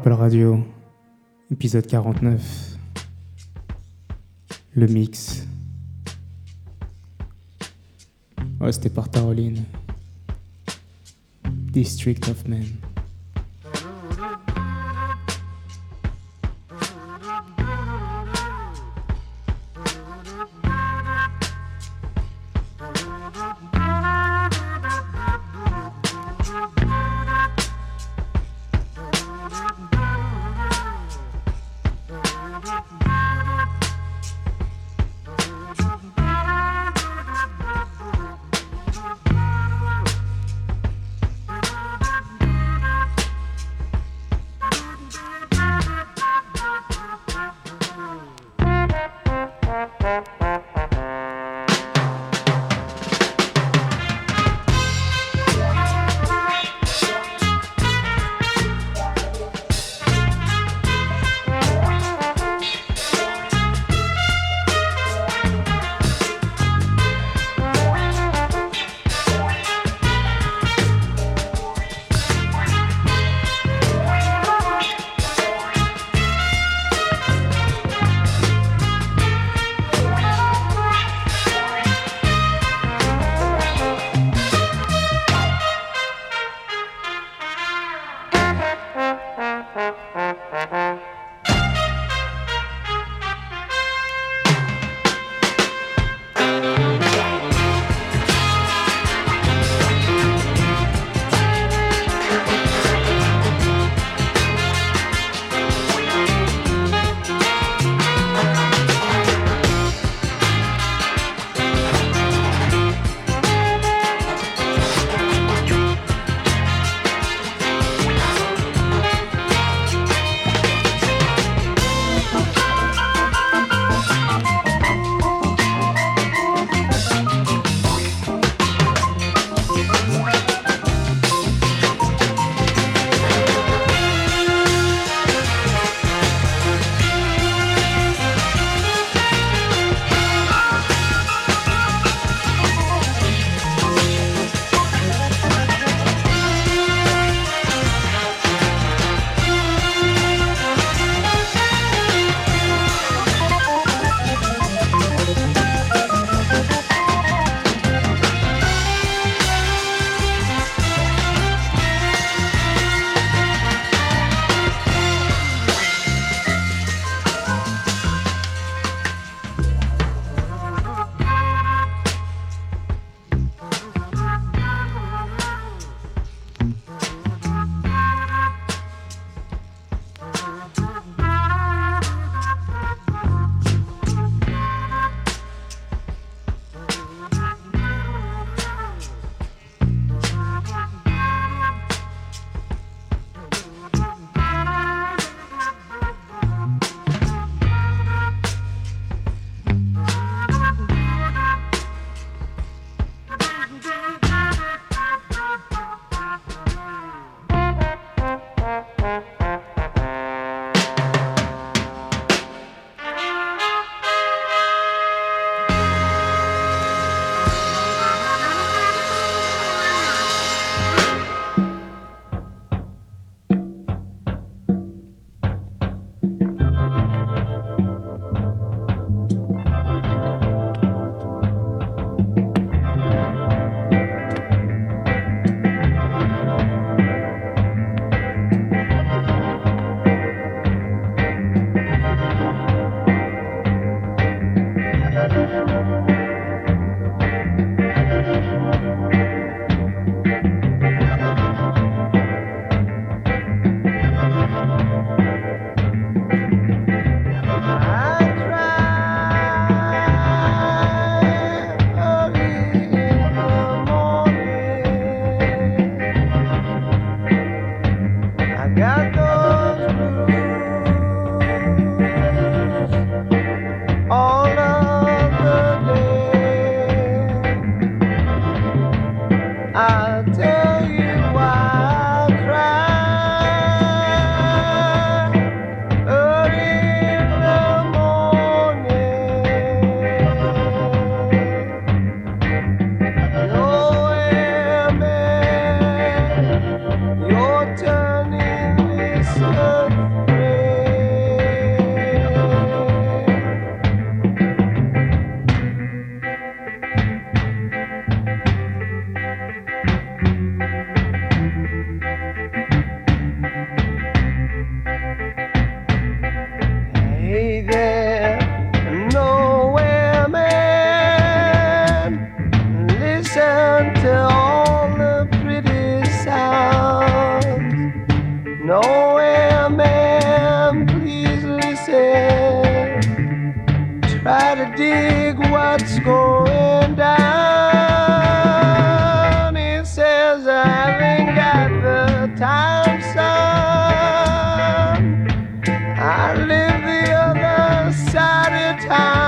Apple Radio, épisode 49. Le mix. Ouais, c'était par Taroline. District of Men. time.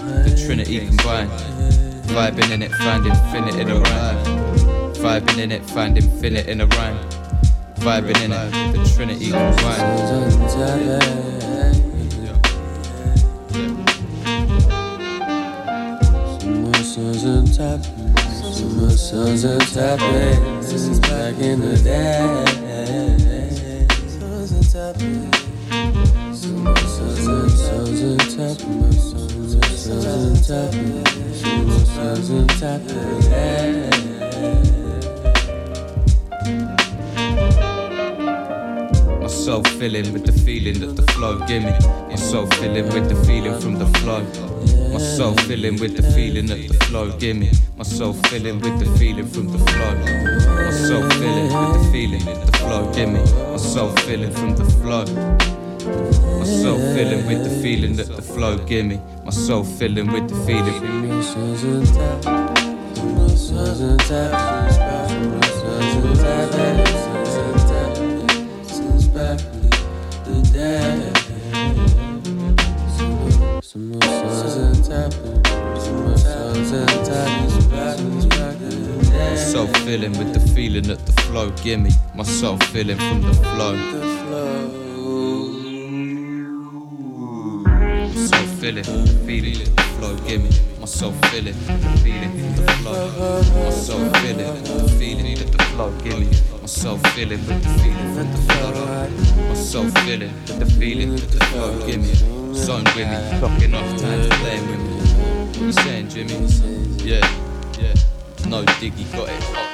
The Trinity combined. Vibing in it, find infinite in a rhyme. Vibing in it, find infinite in a rhyme. Vibing in it, the Trinity combined. Tapping. Summer suns are tapping. This is back in the day. Suns are tapping. Summer suns are. My soul happen. Myself filling with the feeling that the flow give me. Myself filling with the feeling from the flow. Myself filling with the feeling that the flow give me. Myself filling with the feeling from the flow. Myself filling with the feeling that the flow give me. Myself filling from the flow. My soul filling with the feeling that the flow give me. My soul filling with the feeling. My soul filling with the feeling that the flow give me. My soul filling from the flow. Soul feeling, feeling, the flow, give me. My soul feeling, the feeling, the flow. My soul feeling, the feeling, the flow, give me. My soul feeling with the feeling the flow. My soul feeling, the feeling, the flow, give me. Zone with me, clocking off time, playing with me. You saying, Jimmy? Yeah, yeah. No diggy, got it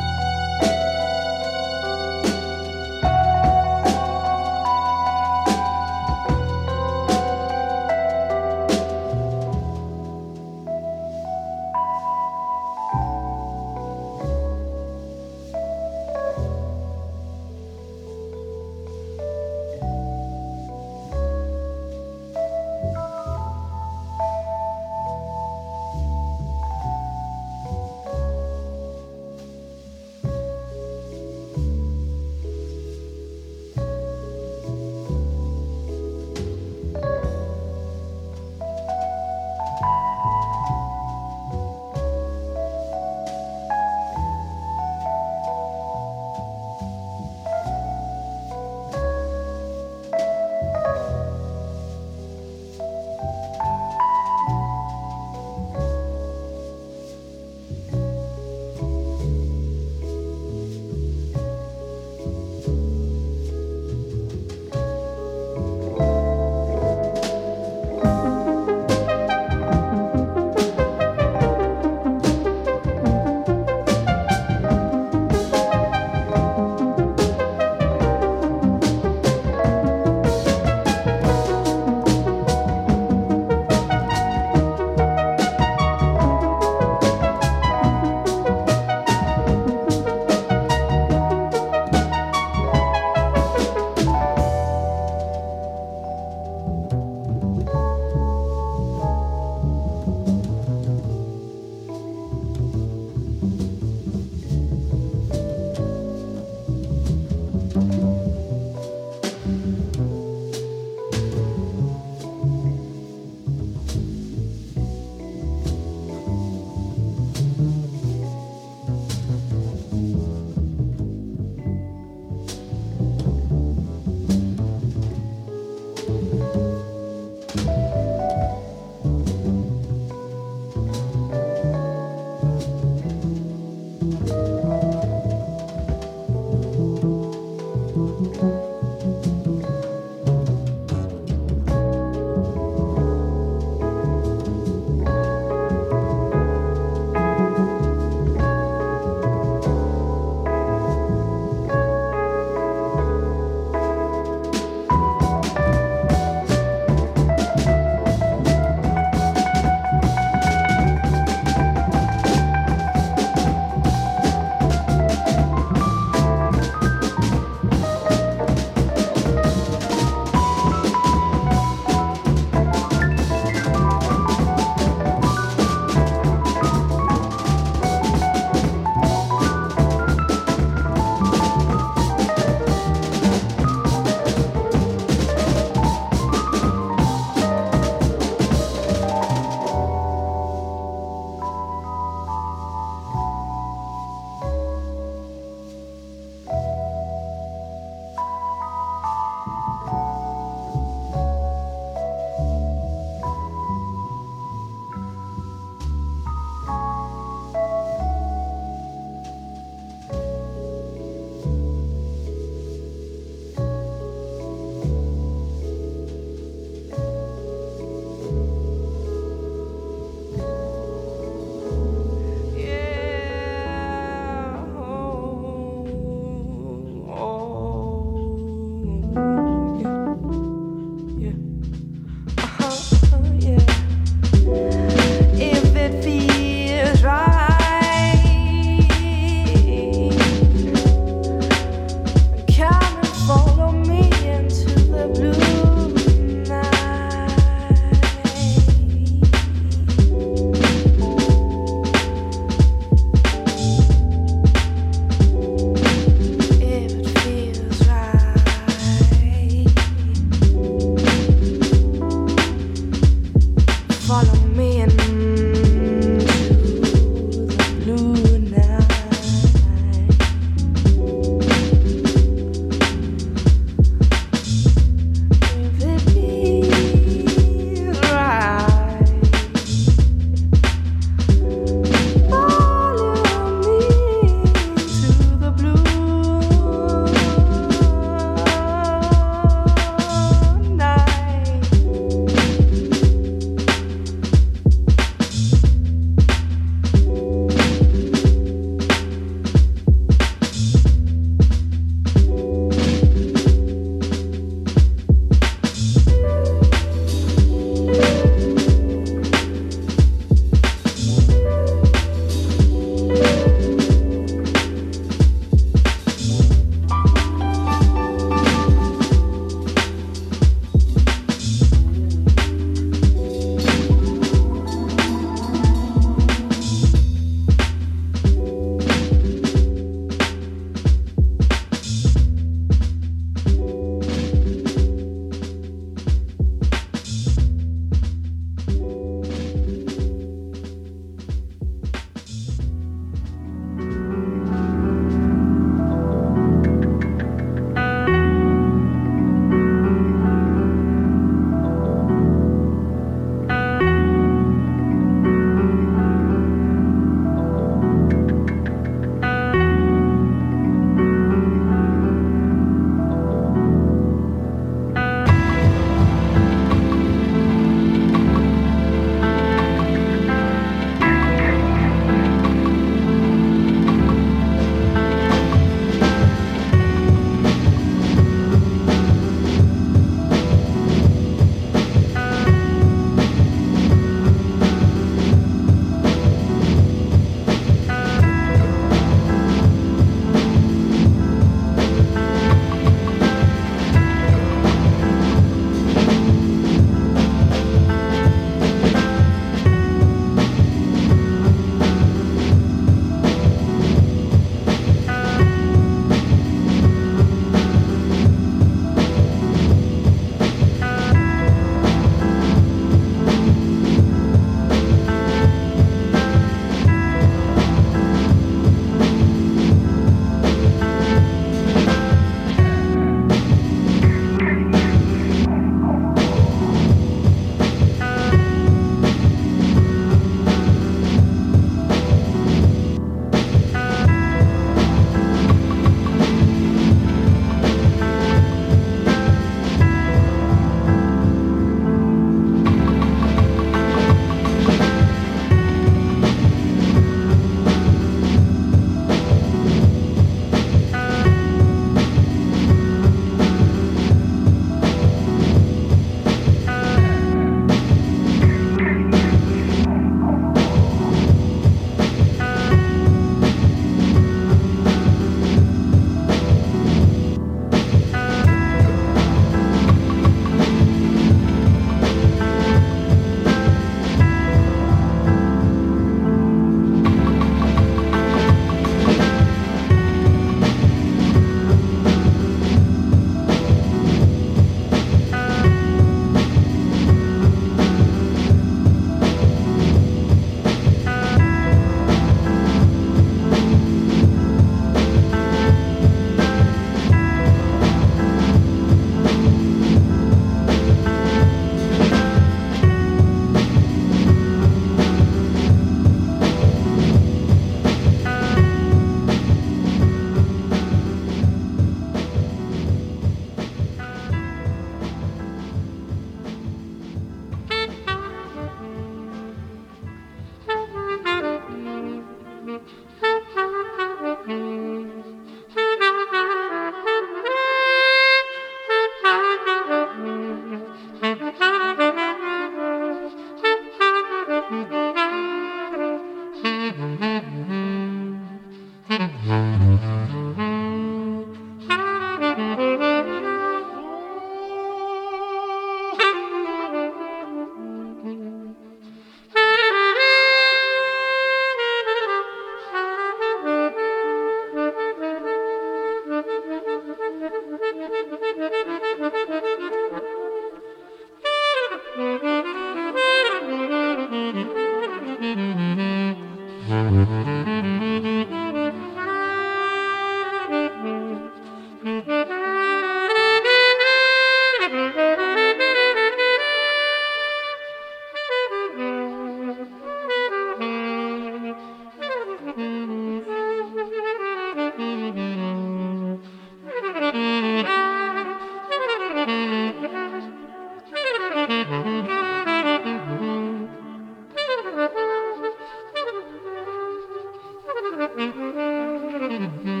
Mm-hmm.